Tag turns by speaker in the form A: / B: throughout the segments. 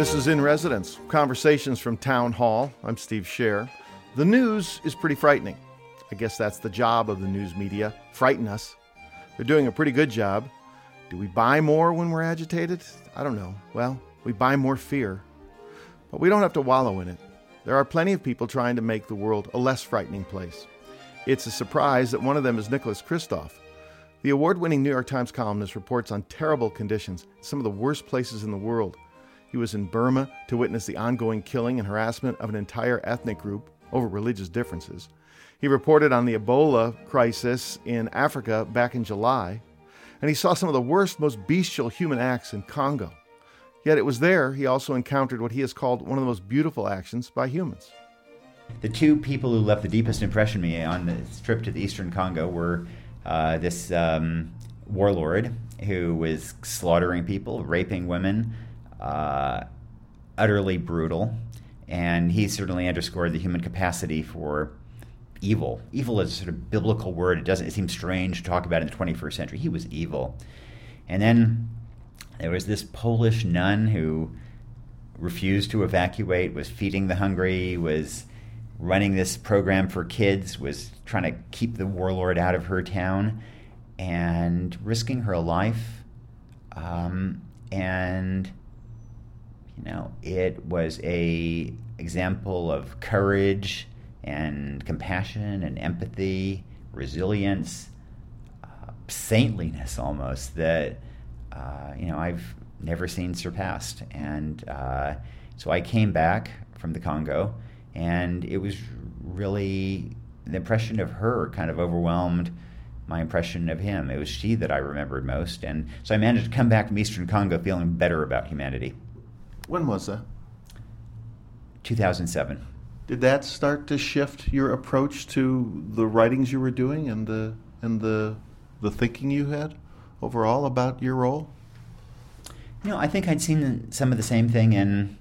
A: This is In Residence, conversations from Town Hall. I'm Steve Scher. The news is pretty frightening. I guess that's the job of the news media frighten us. They're doing a pretty good job. Do we buy more when we're agitated? I don't know. Well, we buy more fear. But we don't have to wallow in it. There are plenty of people trying to make the world a less frightening place. It's a surprise that one of them is Nicholas Kristof. The award winning New York Times columnist reports on terrible conditions, some of the worst places in the world. He was in Burma to witness the ongoing killing and harassment of an entire ethnic group over religious differences. He reported on the Ebola crisis in Africa back in July, and he saw some of the worst, most bestial human acts in Congo. Yet it was there he also encountered what he has called one of the most beautiful actions by humans.
B: The two people who left the deepest impression on me on this trip to the eastern Congo were uh, this um, warlord who was slaughtering people, raping women, uh, utterly brutal, and he certainly underscored the human capacity for evil. Evil is a sort of biblical word. It doesn't. It seems strange to talk about in the 21st century. He was evil, and then there was this Polish nun who refused to evacuate, was feeding the hungry, was running this program for kids, was trying to keep the warlord out of her town, and risking her life. Um, and you know, it was a example of courage and compassion and empathy, resilience, uh, saintliness almost that uh, you know I've never seen surpassed. And uh, so I came back from the Congo, and it was really the impression of her kind of overwhelmed my impression of him. It was she that I remembered most, and so I managed to come back from Eastern Congo feeling better about humanity.
A: When was that?
B: 2007.
A: Did that start to shift your approach to the writings you were doing and the and the the thinking you had overall about your role?
B: You know, I think I'd seen some of the same thing in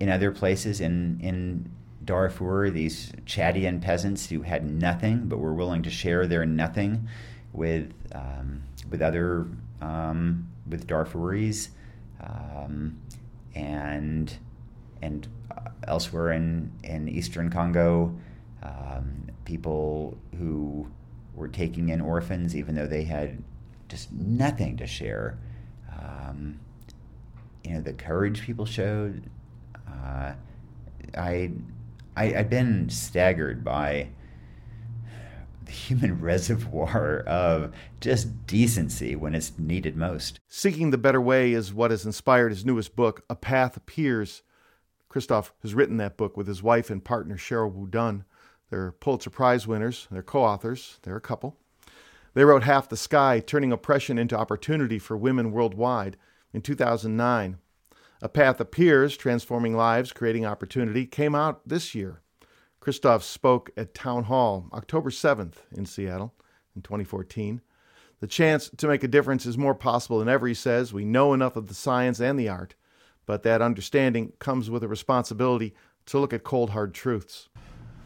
B: in other places in in Darfur. These Chadian peasants who had nothing but were willing to share their nothing with um, with other um, with Darfuris. Um, and and uh, elsewhere in in eastern Congo, um, people who were taking in orphans even though they had just nothing to share. Um, you know the courage people showed. Uh, I, I I'd been staggered by human reservoir of just decency when it's needed most.
A: Seeking the better way is what has inspired his newest book, A Path Appears. Kristof has written that book with his wife and partner Sheryl WuDunn. They're Pulitzer Prize winners, they're co authors, they're a couple. They wrote Half the Sky, Turning Oppression into Opportunity for Women Worldwide in 2009. A Path Appears, Transforming Lives, Creating Opportunity, came out this year. Kristof spoke at Town Hall October 7th in Seattle in 2014. The chance to make a difference is more possible than ever, he says. We know enough of the science and the art, but that understanding comes with a responsibility to look at cold, hard truths.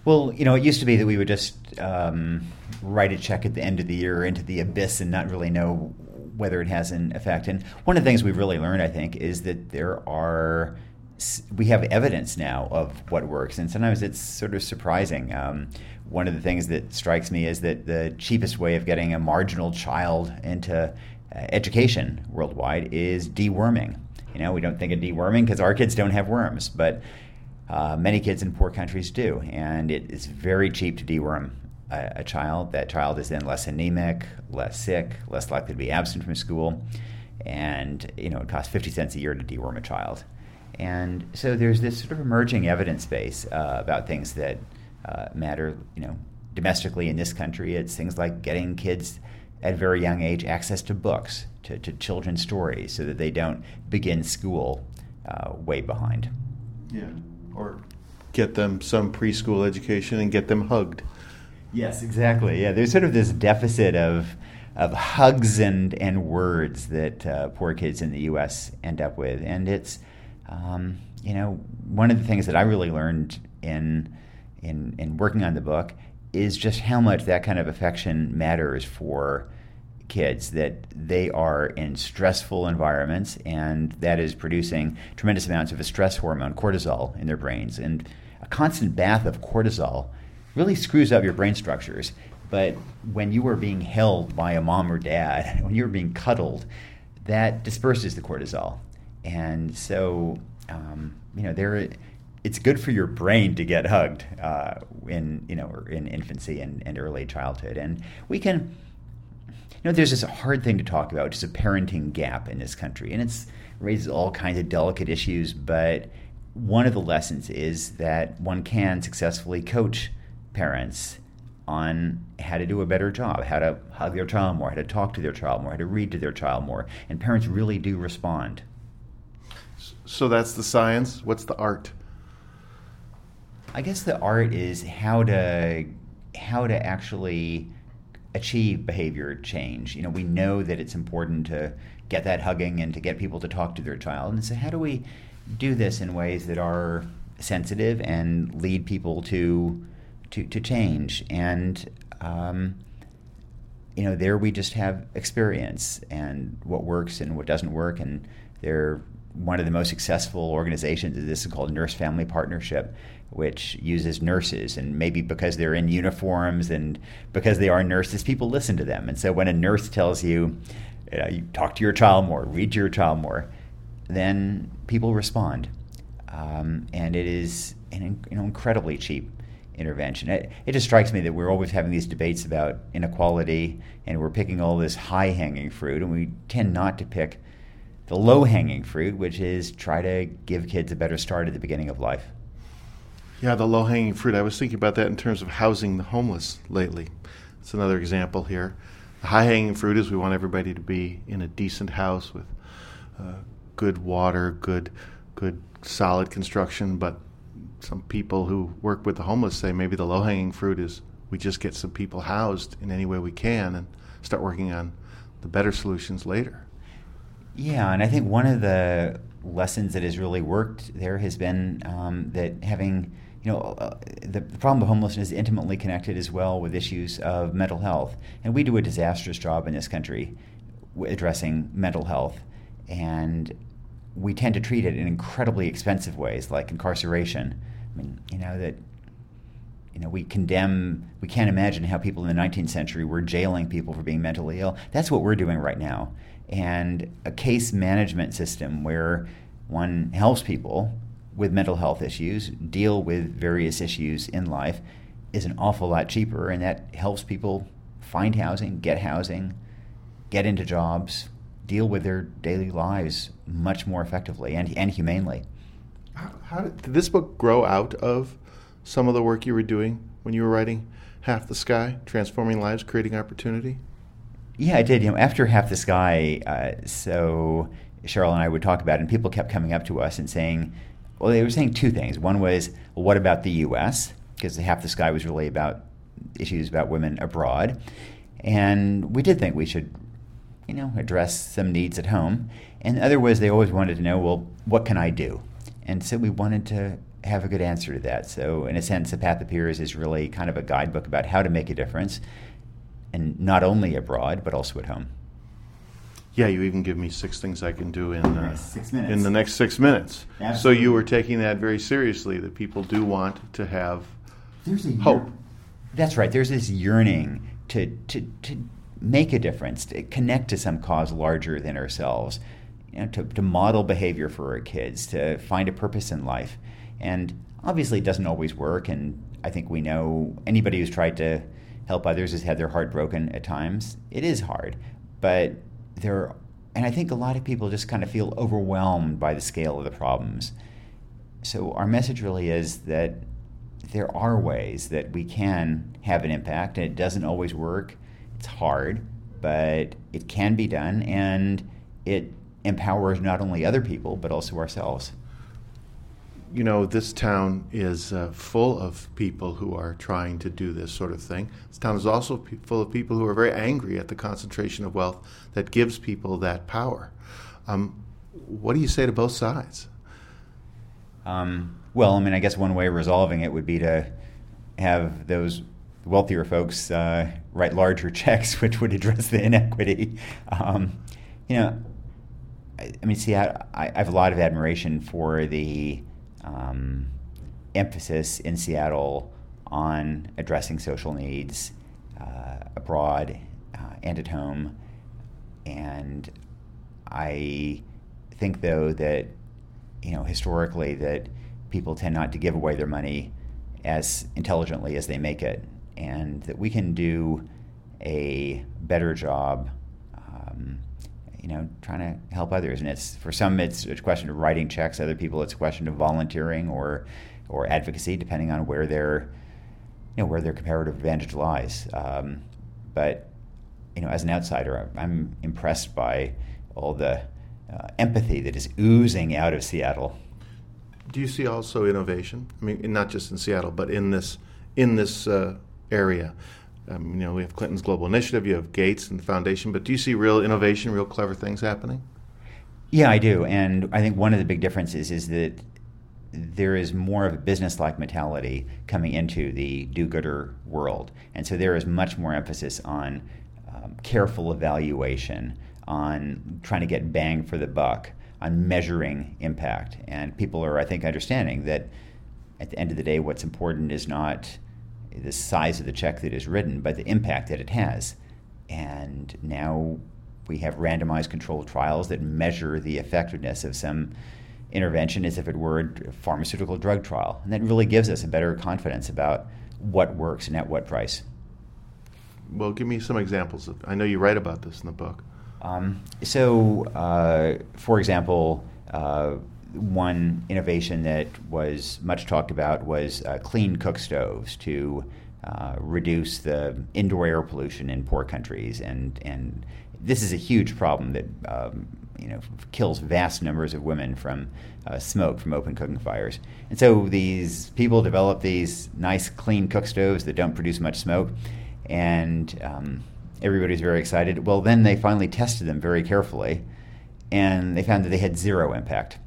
B: Well, you know, it used to be that we would just um, write a check at the end of the year into the abyss and not really know whether it has an effect. And one of the things we've really learned, I think, is that there are we have evidence now of what works, and sometimes it's sort of surprising. Um, one of the things that strikes me is that the cheapest way of getting a marginal child into uh, education worldwide is deworming. You know, we don't think of deworming because our kids don't have worms, but uh, many kids in poor countries do, and it is very cheap to deworm a, a, child. That child is then less anemic, less sick, less likely to be absent from school, and you know it costs fifty cents a year to deworm a child. And so there's this sort of emerging evidence base uh, about things that uh, matter, you know, domestically in this country. It's things like getting kids at a very young age access to books, to, to children's stories, so that they don't begin school uh, way behind.
A: Yeah, or get them some preschool education and get them hugged.
B: Yes, exactly. Yeah, there's sort of this deficit of of hugs and and words that uh, poor kids in the U.S. end up with, and it's um, you know, one of the things that I really learned in, in, in working on the book is just how much that kind of affection matters for kids that they are in stressful environments and that is producing tremendous amounts of a stress hormone, cortisol, in their brains. And a constant bath of cortisol really screws up your brain structures. But when you are being held by a mom or dad, when you're being cuddled, that disperses the cortisol. And so, um, you know, there it's good for your brain to get hugged uh, in you know in infancy and, and early childhood, and we can. You know, there's this hard thing to talk about, which is a parenting gap in this country, and it's raises all kinds of delicate issues. But one of the lessons is that one can successfully coach parents on how to do a better job, how to hug their child more, how to talk to their child more, how to read to their child more, and parents really do respond.
A: So that's the science. What's the art?
B: I guess the art is how to how to actually achieve behavior change. You know, we know that it's important to get that hugging and to get people to talk to their child. And so how do we do this in ways that are sensitive and lead people to to, to change? And um, you know, there we just have experience and what works and what doesn't work and they're one of the most successful organizations is this is called Nurse Family Partnership, which uses nurses. And maybe because they're in uniforms and because they are nurses, people listen to them. And so when a nurse tells you, you, know, you talk to your child more, read to your child more, then people respond. Um, and it is an you know, incredibly cheap intervention. It, it just strikes me that we're always having these debates about inequality and we're picking all this high hanging fruit, and we tend not to pick the low hanging fruit, which is try to give kids a better start at the beginning of life.
A: Yeah, the low hanging fruit. I was thinking about that in terms of housing the homeless lately. It's another example here. The high hanging fruit is we want everybody to be in a decent house with uh, good water, good, good solid construction. But some people who work with the homeless say maybe the low hanging fruit is we just get some people housed in any way we can and start working on the better solutions later.
B: Yeah, and I think one of the lessons that has really worked there has been um, that having you know, uh, the, the, problem of homelessness is intimately connected as well with issues of mental health. And we do a disastrous job in this country addressing mental health. And we tend to treat it in incredibly expensive ways, like incarceration. I mean, you know, that, you know, we condemn, we can't imagine how people in the 19th century were jailing people for being mentally ill. That's what we're doing right now. And a case management system where one helps people with mental health issues, deal with various issues in life, is an awful lot cheaper, and that helps people find housing, get housing, get into jobs, deal with their daily lives much more effectively and, and humanely.
A: How, how did, did this book grow out of some of the work you were doing when you were writing Half the Sky, Transforming Lives, Creating Opportunity?
B: Yeah, I did. You know, after Half the Sky, uh, so Sheryl and I would talk about it, and people kept coming up to us and saying, well, they were saying two things. One was, well, what about the U.S.? Because half the sky was really about issues about women abroad, and we did think we should, you know, address some needs at home. And the other was they always wanted to know, well, what can I do? And so we wanted to have a good answer to that. So, in a sense, The Path Appears is really kind of a guidebook about how to make a difference, and not only abroad, but also at home.
A: Yeah, you even give me six things I can do in uh, in the next six minutes. Absolutely. So you were taking that very seriously. That people do want to have There's a hope. Year-
B: That's right. There's this yearning to to to make a difference, to connect to some cause larger than ourselves, you know, to, to model behavior for our kids, to find a purpose in life. And obviously, it doesn't always work. And I think we know anybody who's tried to help others has had their heart broken at times. It is hard, but there, and I think a lot of people just kind of feel overwhelmed by the scale of the problems. So our message really is that there are ways that we can have an impact, and it doesn't always work. It's hard, but it can be done, and it empowers not only other people but also ourselves
A: you know, this town is uh, full of people who are trying to do this sort of thing. This town is also pe- full of people who are very angry at the concentration of wealth that gives people that power. Um, what do you say to both sides?
B: Um, well, I mean, I guess one way of resolving it would be to have those wealthier folks uh, write larger checks, which would address the inequity. Um, you know, I, I mean, see, I, I, have a lot of admiration for the um, emphasis in Seattle on addressing social needs uh, abroad uh, and at home. And I think, though, that you know historically that people tend not to give away their money as intelligently as they make it, and that we can do a better job. Um, you know, trying to help others, and it's for some it's a question of writing checks. Other people, it's a question of volunteering or or advocacy, depending on where their you know where their comparative advantage lies. Um, but you know, as an outsider, I'm impressed by all the uh, empathy that is oozing out of Seattle.
A: Do you see also innovation? I mean, not just in Seattle, but in this in this uh, area. Um, you know, we have Clinton's Global Initiative, you have Gates and the Foundation, but do you see real innovation, real clever things happening?
B: Yeah, I do, and I think one of the big differences is that there is more of a business-like mentality coming into the do-gooder world, and so there is much more emphasis on um, careful evaluation, on trying to get bang for the buck, on measuring impact. And people are, I think, understanding that at the end of the day, what's important is not the size of the check that is written, but the impact that it has. And now we have randomized controlled trials that measure the effectiveness of some intervention as if it were a pharmaceutical drug trial. And that really gives us a better confidence about what works and at what price.
A: Well, give me some examples. Of, I know you write about this in the book.
B: Um, so, uh, for example, uh, one innovation that was much talked about was uh, clean cook stoves to uh, reduce the indoor air pollution in poor countries, and and this is a huge problem that um, you know kills vast numbers of women from uh, smoke from open cooking fires. And so these people develop these nice clean cook stoves that don't produce much smoke, and um, everybody's very excited. Well, then they finally tested them very carefully, and they found that they had zero impact.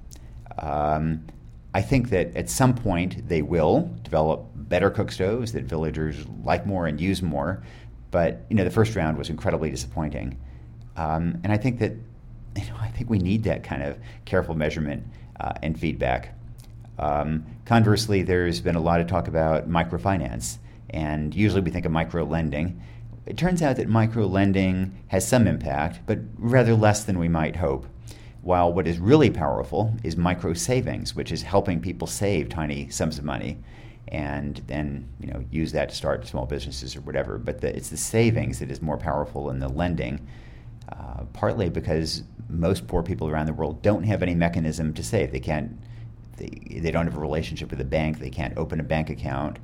B: Um, I think that at some point they will develop better cook stoves that villagers like more and use more. But you know, the first round was incredibly disappointing, um, and I think that you know, I think we need that kind of careful measurement uh, and feedback. Um, conversely, there's been a lot of talk about microfinance, and usually we think of micro lending. It turns out that micro lending has some impact, but rather less than we might hope. While what is really powerful is micro savings, which is helping people save tiny sums of money and then you know use that to start small businesses or whatever. But the, it's the savings that is more powerful than the lending, uh, partly because most poor people around the world don't have any mechanism to save. They can't. They, they don't have a relationship with a bank. They can't open a bank account,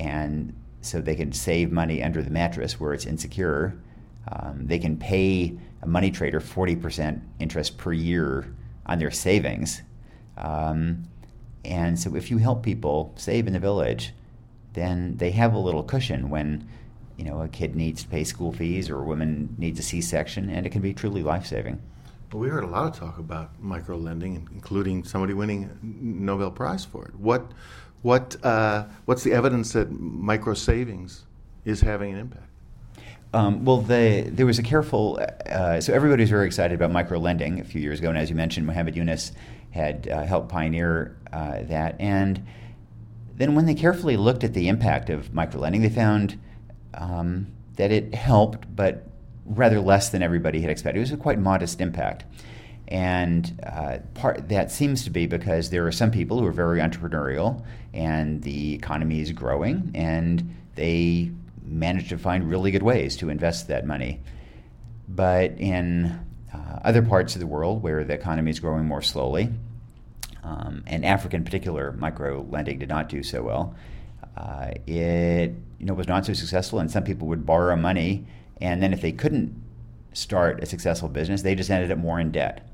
B: and so they can save money under the mattress where it's insecure. Um, they can pay a money trader 40% interest per year on their savings. Um, and so if you help people save in the village, then they have a little cushion when you know a kid needs to pay school fees or a woman needs a C-section, and it can be truly life-saving.
A: We heard a lot of talk about micro lending, including somebody winning a Nobel Prize for it. What what uh, what's the evidence that micro savings is having an impact?
B: Um, well, the, there was a careful. Uh, so everybody was very excited about micro lending a few years ago, and as you mentioned, Muhammad Yunus had uh, helped pioneer uh, that. And then, when they carefully looked at the impact of micro lending, they found um, that it helped, but rather less than everybody had expected. It was a quite modest impact. And uh, part that seems to be because there are some people who are very entrepreneurial, and the economy is growing, and they manage to find really good ways to invest that money. But in uh, other parts of the world where the economy is growing more slowly, um, and Africa in particular, micro lending did not do so well. Uh, it you know was not so successful, and some people would borrow money, and then if they couldn't start a successful business, they just ended up more in debt.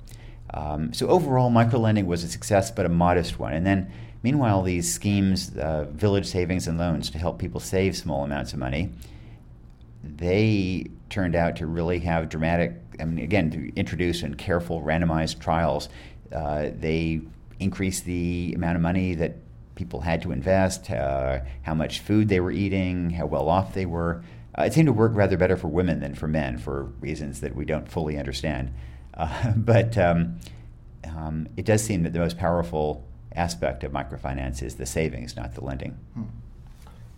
B: Um, so overall, micro lending was a success, but a modest one. And then, meanwhile, these schemes, uh, village savings and loans, to help people save small amounts of money, they turned out to really have dramatic. I mean, again, to introduce and careful randomized trials, uh, they increased the amount of money that people had to invest, uh, how much food they were eating, how well off they were. Uh, it seemed to work rather better for women than for men for reasons that we don't fully understand. Uh, but um, um, it does seem that the most powerful aspect of microfinance is the savings, not the lending.
A: Hmm.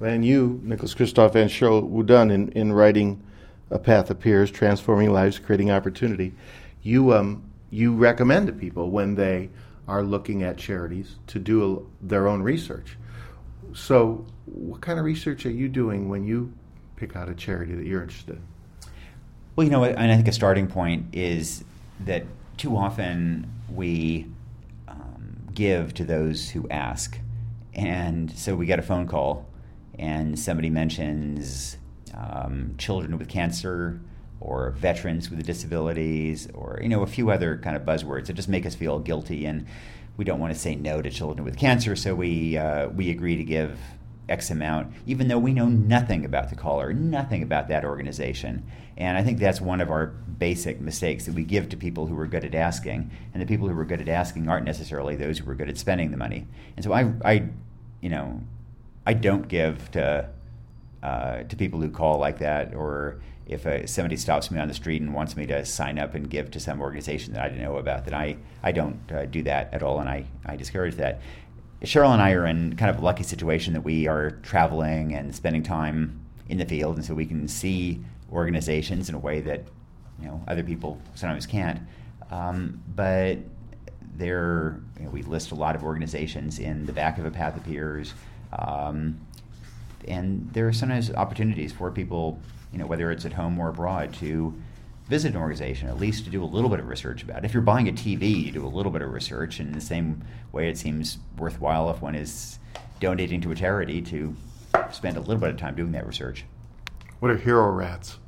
A: And you, Nicholas Kristof and Sheryl WuDunn, in, in writing A Path Appears, Transforming Lives, Creating Opportunity, you, um, you recommend to people when they are looking at charities to do a, their own research. So, what kind of research are you doing when you pick out a charity that you're interested in?
B: Well, you know, and I think a starting point is that too often we give to those who ask. And so we get a phone call, and somebody mentions um, children with cancer or veterans with disabilities or you know a few other kind of buzzwords that just make us feel guilty and we don't want to say no to children with cancer so we uh, we agree to give x amount even though we know nothing about the caller nothing about that organization. And i think that's one of our basic mistakes that we give to people who are good at asking. And the people who are good at asking aren't necessarily those who are good at spending the money. And so i i you know i don't give to uh, to people who call like that or if uh, somebody stops me on the street and wants me to sign up and give to some organization that I didn't know about, then I, I don't uh, do that at all, and I, I discourage that. Sheryl and I are in kind of a lucky situation that we are traveling and spending time in the field, and so we can see organizations in a way that you know other people sometimes can't. Um, but there, you know, we list a lot of organizations in the back of a path appears, um, and there are sometimes opportunities for people you know, whether it's at home or abroad, to visit an organization, at least to do a little bit of research about it. If you're buying a TV, you do a little bit of research. And in the same way, it seems worthwhile if one is donating to a charity to spend a little bit of time doing that research.
A: What are hero rats?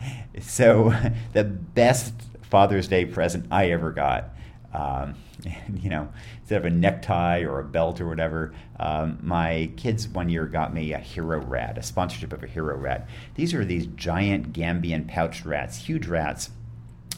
B: So, the best Father's Day present I ever got um, and, you know, instead of a necktie or a belt or whatever, um, my kids one year got me a hero rat, a sponsorship of a hero rat. These are these giant Gambian pouched rats, huge rats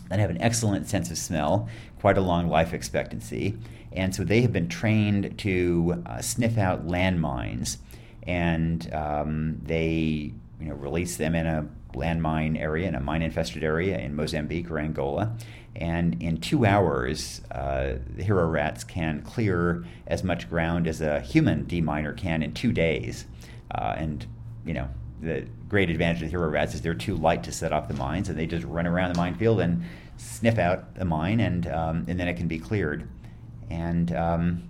B: that have an excellent sense of smell, quite a long life expectancy. And so they have been trained to uh, sniff out landmines. And um, they you know, release them in a landmine area, in a mine infested area in Mozambique or Angola. And in two hours, uh, the hero rats can clear as much ground as a human deminer can in two days. Uh, and, you know, the great advantage of hero rats is they're too light to set off the mines, and they just run around the minefield and sniff out the mine, and, um, and then it can be cleared. And um,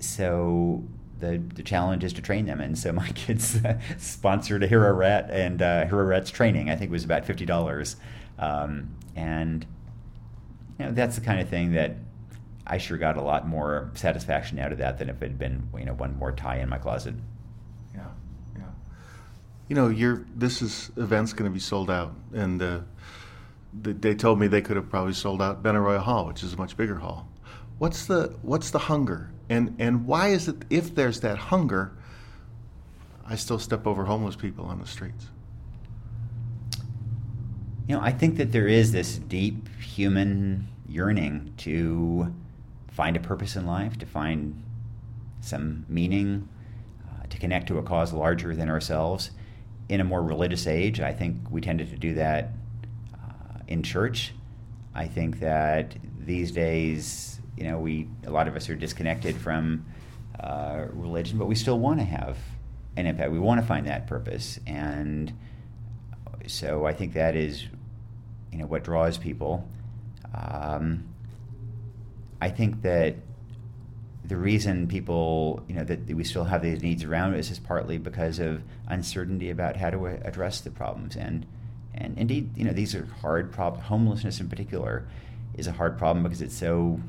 B: so the, the challenge is to train them. And so my kids sponsored a hero rat and uh, hero rats training. I think it was about fifty dollars, um, and you know that's the kind of thing that I sure got a lot more satisfaction out of that than if it had been you know one more tie in my closet.
A: Yeah, yeah. You know, you're this is event's going to be sold out, and uh, they told me they could have probably sold out Benaroya Hall, which is a much bigger hall. What's the what's the hunger, and and why is it if there's that hunger, I still step over homeless people on the streets?
B: You know, I think that there is this deep human yearning to find a purpose in life, to find some meaning, uh, to connect to a cause larger than ourselves. In a more religious age, I think we tended to do that uh, in church. I think that these days, you know, we a lot of us are disconnected from uh, religion, but we still want to have an impact. We want to find that purpose, and so I think that is you know what draws people. Um, I think that the reason people, you know, that we still have these needs around us is partly because of uncertainty about how to address the problems. And, and indeed, you know, these are hard problems. Homelessness, in particular, is a hard problem because it's so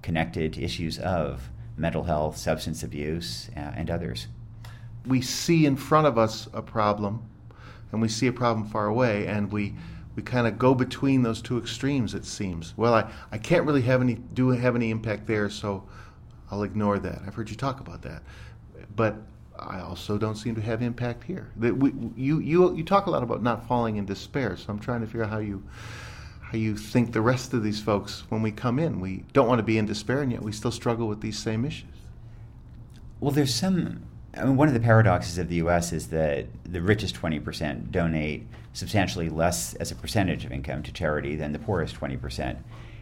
B: connected to issues of mental health, substance abuse, uh, and others.
A: We see in front of us a problem, and we see a problem far away, and we we kind of go between those two extremes it seems well I, I can't really have any do have any impact there so i'll ignore that i've heard you talk about that but i also don't seem to have impact here that we, you, you, you talk a lot about not falling in despair so i'm trying to figure out how you how you think the rest of these folks when we come in we don't want to be in despair and yet we still struggle with these same issues
B: Well, there's some. I mean, one of the paradoxes of the U.S. is that the richest 20% donate substantially less as a percentage of income to charity than the poorest 20%.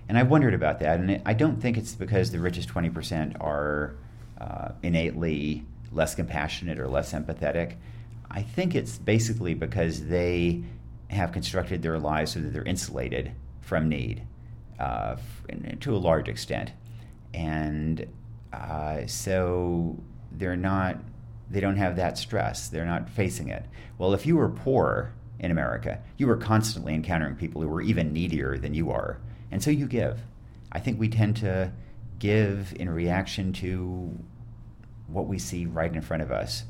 B: And I wondered about that, and I don't think it's because the richest 20% are uh, innately less compassionate or less empathetic. I think it's basically because they have constructed their lives so that they're insulated from need uh, to a large extent. And uh, so they're not, they don't have that stress. They're not facing it. Well, if you were poor in America, you were constantly encountering people who were even needier than you are. And so you give. I think we tend to give in reaction to what we see right in front of us.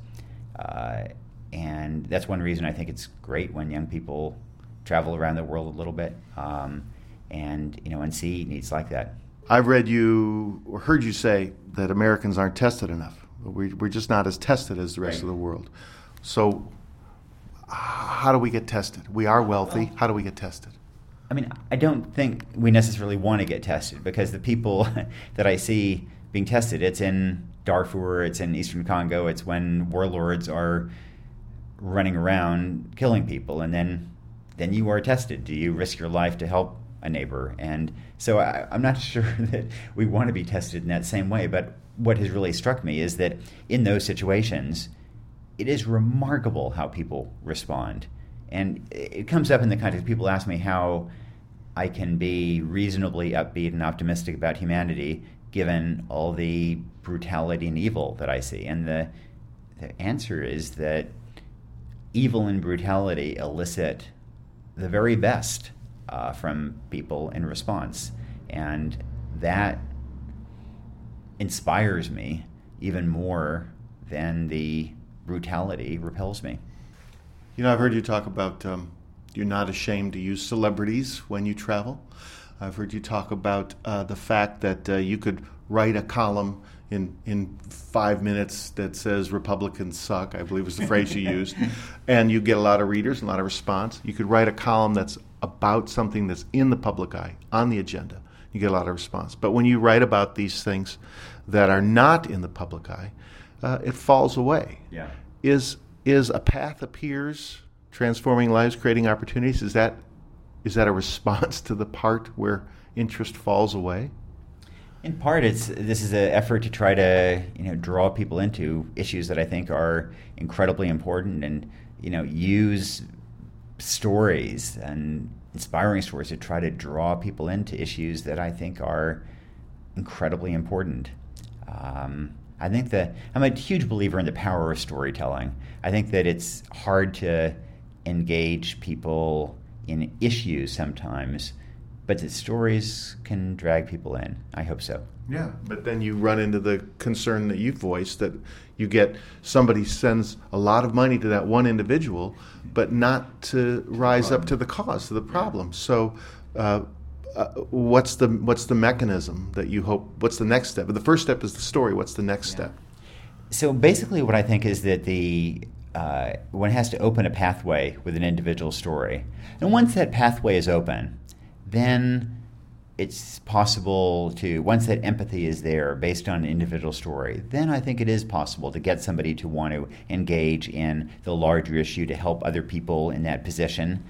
B: Uh, and that's one reason I think it's great when young people travel around the world a little bit um, and you know and see needs like that.
A: I've read you or heard you say that Americans aren't tested enough. We, we're just not as tested as the rest right. of the world. So, how do we get tested? We are wealthy. How do we get tested?
B: I mean, I don't think we necessarily want to get tested because the people that I see being tested, it's in Darfur, it's in Eastern Congo, it's when warlords are running around killing people, and then then you are tested. Do you risk your life to help a neighbor? And so I, I'm not sure that we want to be tested in that same way. But what has really struck me is that in those situations, it is remarkable how people respond. And it comes up in the context people ask me how I can be reasonably upbeat and optimistic about humanity given all the brutality and evil that I see. And the, the answer is that evil and brutality elicit the very best uh, from people in response. And that inspires me even more than the brutality repels me.
A: You know, I've heard you talk about um, you're not ashamed to use celebrities when you travel. I've heard you talk about uh, the fact that uh, you could write a column in in five minutes that says Republicans suck. I believe was the phrase you used, and you get a lot of readers, and a lot of response. You could write a column that's about something that's in the public eye on the agenda. You get a lot of response. But when you write about these things that are not in the public eye, uh, it falls away.
B: Yeah.
A: Is is a path appears transforming lives, creating opportunities? Is that is that a response to the part where interest falls away?
B: In part, it's this is an effort to try to you know draw people into issues that I think are incredibly important, and you know use stories and inspiring stories to try to draw people into issues that I think are incredibly important. Um, I think that I'm a huge believer in the power of storytelling. I think that it's hard to engage people in issues sometimes but that stories can drag people in. I hope so.
A: Yeah, but then you run into the concern that you've voiced that you get somebody sends a lot of money to that one individual, but not to rise up to the cause, to the problem. So. Uh, uh, what's the what's the mechanism that you hope? What's the next step? The first step is the story. What's the next yeah. step?
B: So basically, what I think is that the uh, one has to open a pathway with an individual story, and once that pathway is open, then it's possible to, once that empathy is there based on an individual story, then I think it is possible to get somebody to want to engage in the larger issue to help other people in that position.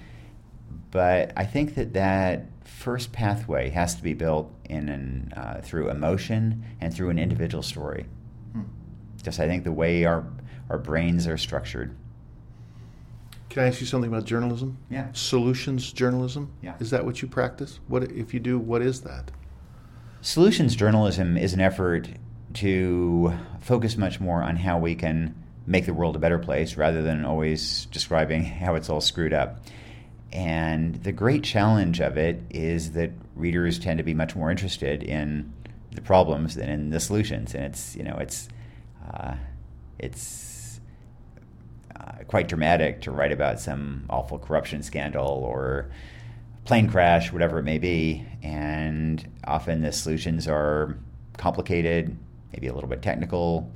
B: But I think that that first pathway has to be built in an, uh, through emotion and through an individual story. Hmm. Just I think the way our, our brains are structured.
A: Can I ask you something about journalism?
B: Yeah.
A: Solutions journalism?
B: Yeah.
A: Is that what you practice? What if you do, what is that?
B: Solutions journalism is an effort to focus much more on how we can make the world a better place rather than always describing how it's all screwed up. And the great challenge of it is that readers tend to be much more interested in the problems than in the solutions. And it's, you know, it's, uh, it's quite dramatic to write about some awful corruption scandal or plane crash, whatever it may be. And often the solutions are complicated, maybe a little bit technical,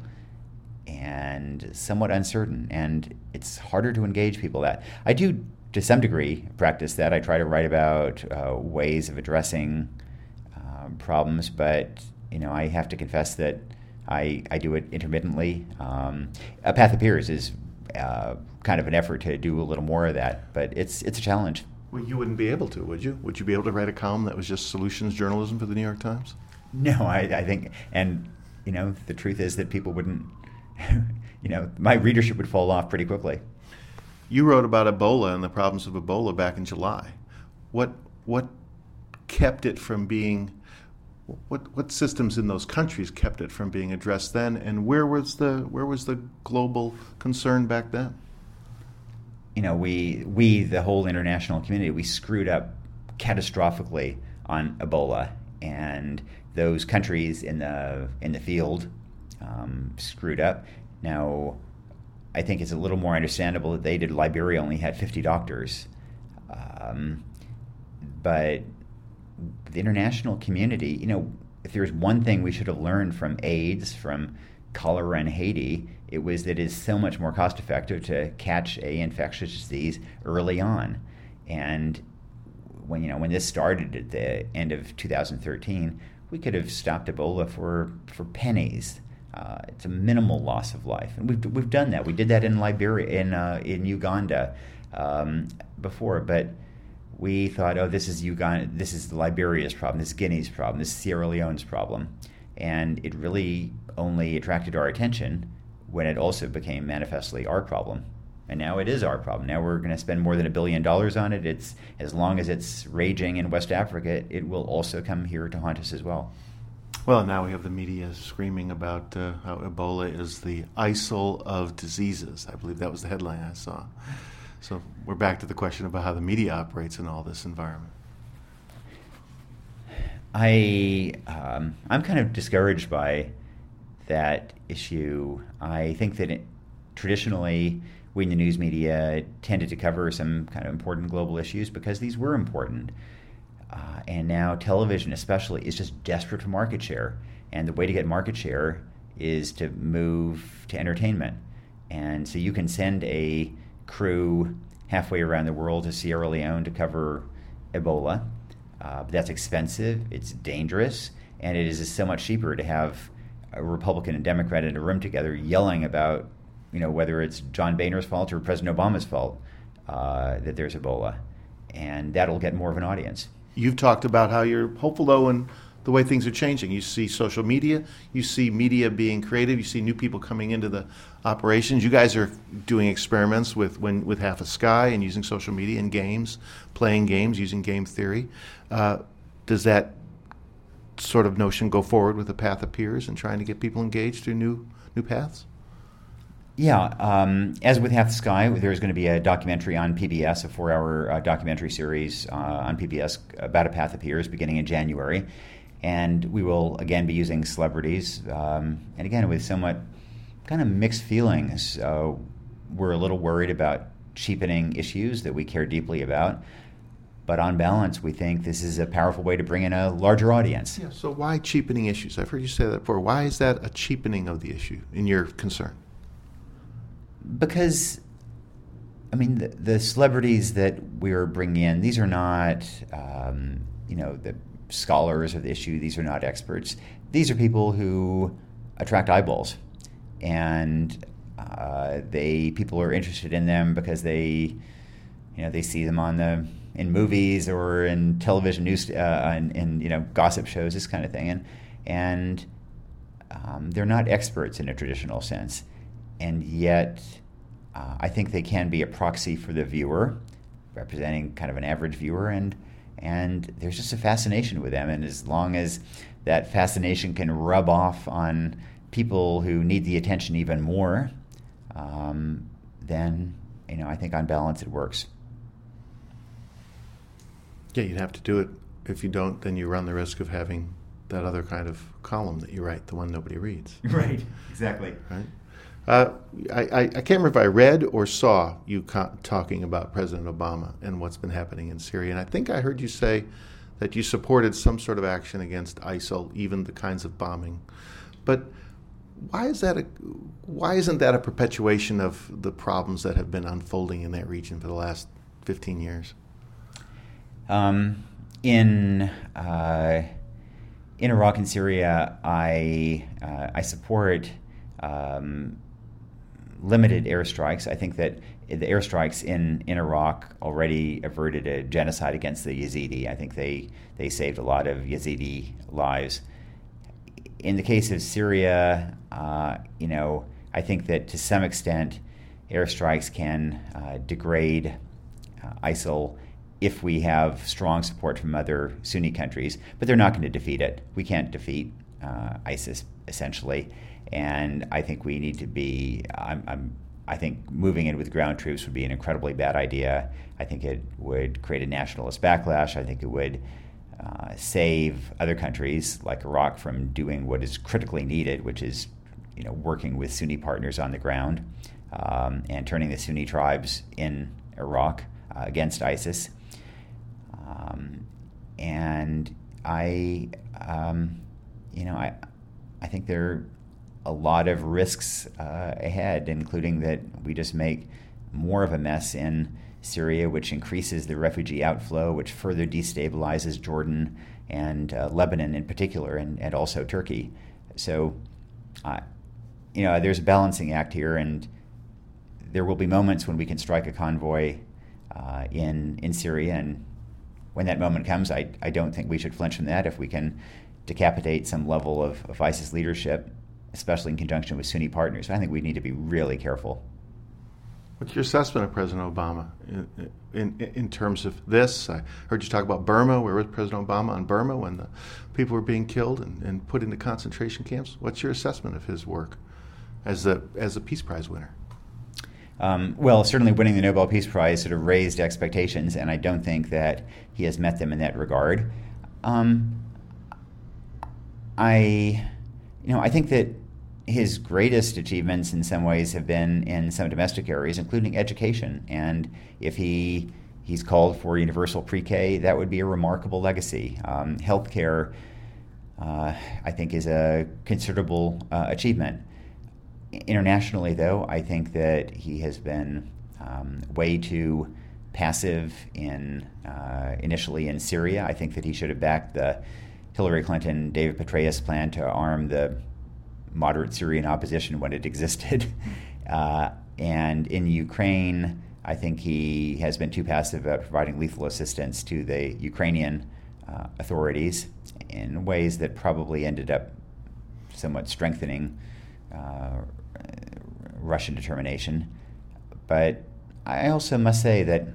B: and somewhat uncertain. And it's harder to engage people that. I do, to some degree, practice that. I try to write about uh, ways of addressing um, problems, but you know, I have to confess that I, I do it intermittently. Um, a Path Appears is uh, kind of an effort to do a little more of that, but it's it's a challenge.
A: Well, you wouldn't be able to, would you? Would you be able to write a column that was just solutions journalism for the New York Times?
B: No, I, I think, and you know, the truth is that people wouldn't, you know, my readership would fall off pretty quickly.
A: You wrote about Ebola and the problems of Ebola back in July. What what kept it from being what what systems in those countries kept it from being addressed then and where was the where was the global concern back then?
B: You know, we we the whole international community we screwed up catastrophically on Ebola and those countries in the in the field um, screwed up. Now, I think it's a little more understandable that they did. Liberia only had 50 doctors, um, but the international community, you know, if there's one thing we should have learned from AIDS, from cholera in Haiti, it was that it is so much more cost effective to catch a infectious disease early on. And when you know when this started at the end of 2013, we could have stopped Ebola for for pennies. Uh, it's a minimal loss of life, and we've we've done that. We did that in Liberia, in uh, in Uganda um, before, but we thought, oh, this is Uganda, this is the Liberia's problem, this is Guinea's problem, this is Sierra Leone's problem, and it really only attracted our attention when it also became manifestly our problem. And now it is our problem. Now we're going to spend more than a billion dollars on it. It's as long as it's raging in West Africa, it will also come here to haunt us as well.
A: Well, now we have the media screaming about uh, how Ebola is the ISIL of diseases. I believe that was the headline I saw. So we're back to the question about how the media operates in all this environment.
B: I um, I'm kind of discouraged by that issue. I think that it, traditionally we in the news media tended to cover some kind of important global issues because these were important. Uh, and now television, especially, is just desperate for market share. And the way to get market share is to move to entertainment. And so you can send a crew halfway around the world to Sierra Leone to cover Ebola. Uh, that's expensive, it's dangerous, and it is so much cheaper to have a Republican and Democrat in a room together yelling about, you know, whether it's John Boehner's fault or President Obama's fault uh, that there's Ebola, and that'll get more of an audience.
A: You've talked about how you're hopeful, though, in the way things are changing. You see social media, you see media being creative, you see new people coming into the operations. You guys are doing experiments with when, with Half a Sky and using social media and games, playing games using game theory. Uh, does that sort of notion go forward with the Path Appears and trying to get people engaged through new new paths?
B: Yeah, um, as with Half the Sky, there's going to be a documentary on PBS, a four-hour uh, documentary series uh, on PBS about a path appears beginning in January, and we will again be using celebrities, um, and again with somewhat kind of mixed feelings. Uh, we're a little worried about cheapening issues that we care deeply about, but on balance, we think this is a powerful way to bring in a larger audience.
A: Yeah. So why cheapening issues? I've heard you say that before. Why is that a cheapening of the issue in your concern?
B: Because I mean, the, the, celebrities that we're bringing in, these are not, um, you know, the scholars of the issue. These are not experts. These are people who attract eyeballs, and uh, they people are interested in them because they, you know, they see them on the in movies or in television news uh, and, and you know gossip shows, this kind of thing, and and um, they're not experts in a traditional sense, and yet uh, I think they can be a proxy for the viewer, representing kind of an average viewer, and and there's just a fascination with them, and as long as that fascination can rub off on people who need the attention even more, um, then you know I think on balance it works.
A: Yeah, you'd have to do it. If you don't, then you run the risk of having that other kind of column that you write, the one nobody reads.
B: Right. Exactly.
A: Right. Uh, I, I, I, can't remember if I read or saw you co- talking about President Obama and what's been happening in Syria. And I think I heard you say that you supported some sort of action against ISIL, even the kinds of bombing. But why is that? A, why isn't that a perpetuation of the problems that have been unfolding in that region for the last 15 years?
B: Um, in uh, in Iraq and Syria, I uh, I support um, limited airstrikes. I think that the airstrikes in, in Iraq already averted a genocide against the Yazidi. I think they, they saved a lot of Yazidi lives. In the case of Syria, uh, you know, I think that to some extent, airstrikes can uh, degrade uh, ISIL if we have strong support from other Sunni countries, but they're not going to defeat it. We can't defeat uh, ISIS essentially, and I think we need to be. I'm, I'm, i think moving in with ground troops would be an incredibly bad idea. I think it would create a nationalist backlash. I think it would uh, save other countries like Iraq from doing what is critically needed, which is, you know, working with Sunni partners on the ground um, and turning the Sunni tribes in Iraq uh, against ISIS. Um, and I, um, you know, I, I think there a lot of risks uh, ahead, including that we just make more of a mess in Syria, which increases the refugee outflow, which further destabilizes Jordan and uh, Lebanon in particular, and, and also Turkey. So, uh, you know, there's a balancing act here, and there will be moments when we can strike a convoy uh, in in Syria, and when that moment comes, I, I don't think we should flinch from that. If we can decapitate some level of, of ISIS leadership, especially in conjunction with Sunni partners, I think we need to be really careful.
A: What's your assessment of President Obama in, in, in terms of this? I heard you talk about Burma. Where was President Obama on Burma when the people were being killed and, and put into concentration camps? What's your assessment of his work as a, as a Peace Prize winner?
B: Um, well, certainly winning the Nobel Peace Prize sort of raised expectations, and I don't think that he has met them in that regard. Um, I, you know, I think that his greatest achievements in some ways have been in some domestic areas, including education. And if he he's called for universal pre-K, that would be a remarkable legacy. Um, healthcare, uh, I think, is a considerable uh, achievement. Internationally, though, I think that he has been um, way too passive in uh, initially in Syria. I think that he should have backed the Hillary Clinton, David Petraeus plan to arm the moderate Syrian opposition when it existed. Uh, and in Ukraine, I think he has been too passive about providing lethal assistance to the Ukrainian uh, authorities in ways that probably ended up somewhat strengthening uh, Russian determination. But I also must say that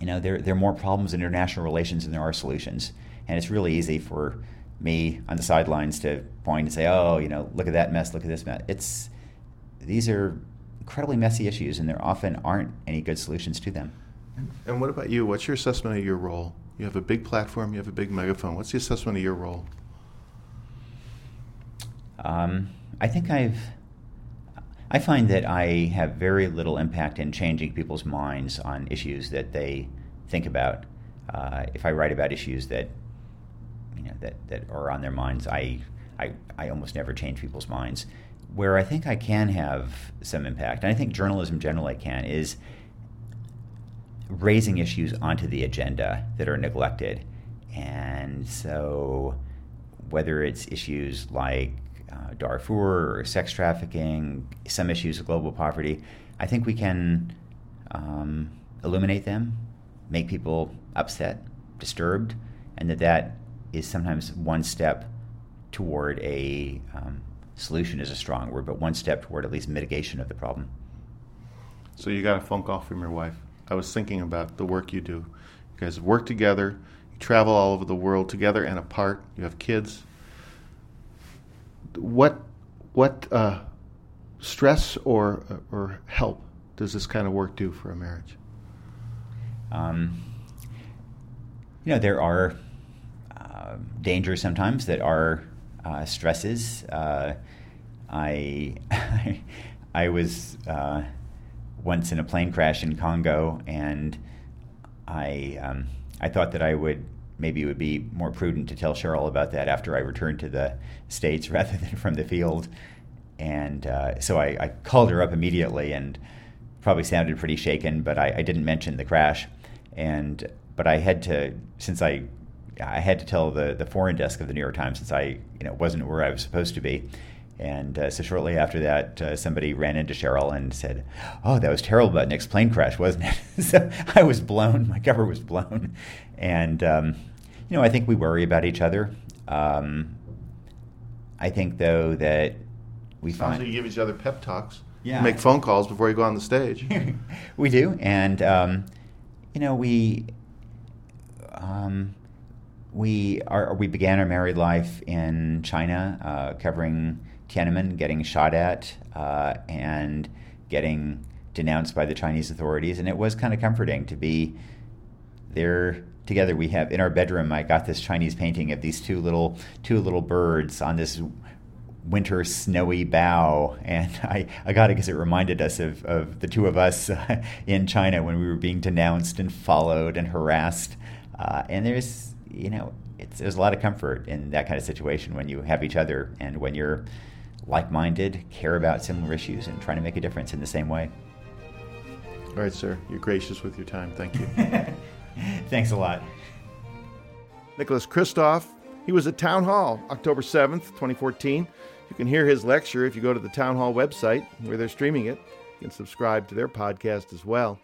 B: you know there, there are more problems in international relations than there are solutions, and it's really easy for me on the sidelines to point and say, "Oh, you know, look at that mess, look at this mess." It's these are incredibly messy issues, and there often aren't any good solutions to them.
A: And what about you? What's your assessment of your role? You have a big platform, you have a big megaphone. What's the assessment of your role?
B: Um, I think I've I find that I have very little impact in changing people's minds on issues that they think about. Uh, if I write about issues that you know that, that are on their minds, I, I I almost never change people's minds. Where I think I can have some impact, and I think journalism generally can, is raising issues onto the agenda that are neglected. And so, whether it's issues like uh, Darfur or sex trafficking, some issues of global poverty, I think we can um, illuminate them, make people upset, disturbed, and that that is sometimes one step toward a um, solution is a strong word, but one step toward at least mitigation of the problem.
A: So you got a phone call from your wife. I was thinking about the work you do. You guys work together. You travel all over the world together and apart. You have kids what what uh, stress or or help does this kind of work do for a marriage? Um,
B: you know, there are uh, sometimes that are uh, stresses. Uh, I, I was uh, once in a plane crash in Congo, and I um, I thought that I would maybe it would be more prudent to tell Sheryl about that after I returned to the States rather than from the field. And uh, so I, I, called her up immediately and probably sounded pretty shaken, but I, I, didn't mention the crash. And but I had to, since I I had to tell the, the foreign desk of the New York Times since I you know wasn't where I was supposed to be. And uh, so shortly after that, uh, somebody ran into Sheryl and said, "Oh, that was terrible about Nick's plane crash, wasn't it?" so I was blown. My cover was blown, and um, you know I think we worry about each other. Um, I think though that we
A: Sounds
B: find
A: like you give each other pep talks.
B: Yeah.
A: Make phone calls before you go on the stage.
B: we do, and um, you know we um, we are we began our married life in China, uh, covering Tiananmen, getting shot at, uh, and getting denounced by the Chinese authorities, and it was kind of comforting to be there together. We have in our bedroom. I got this Chinese painting of these two little two little birds on this winter snowy bough. And I, I got it because it reminded us of, of the two of us uh, in China when we were being denounced and followed and harassed. Uh, and there's, you know, it's, there's a lot of comfort in that kind of situation when you have each other and when you're like minded, care about similar issues, and trying to make a difference in the same way.
A: All right, sir. You're gracious with your time. Thank you.
B: Thanks a lot.
A: Nicholas Kristof. He was at Town Hall October 7th, 2014. You can hear his lecture if you go to the Town Hall website where they're streaming it. You can subscribe to their podcast as well.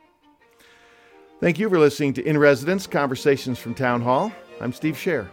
A: Thank you for listening to In Residence Conversations from Town Hall. I'm Steve Scher.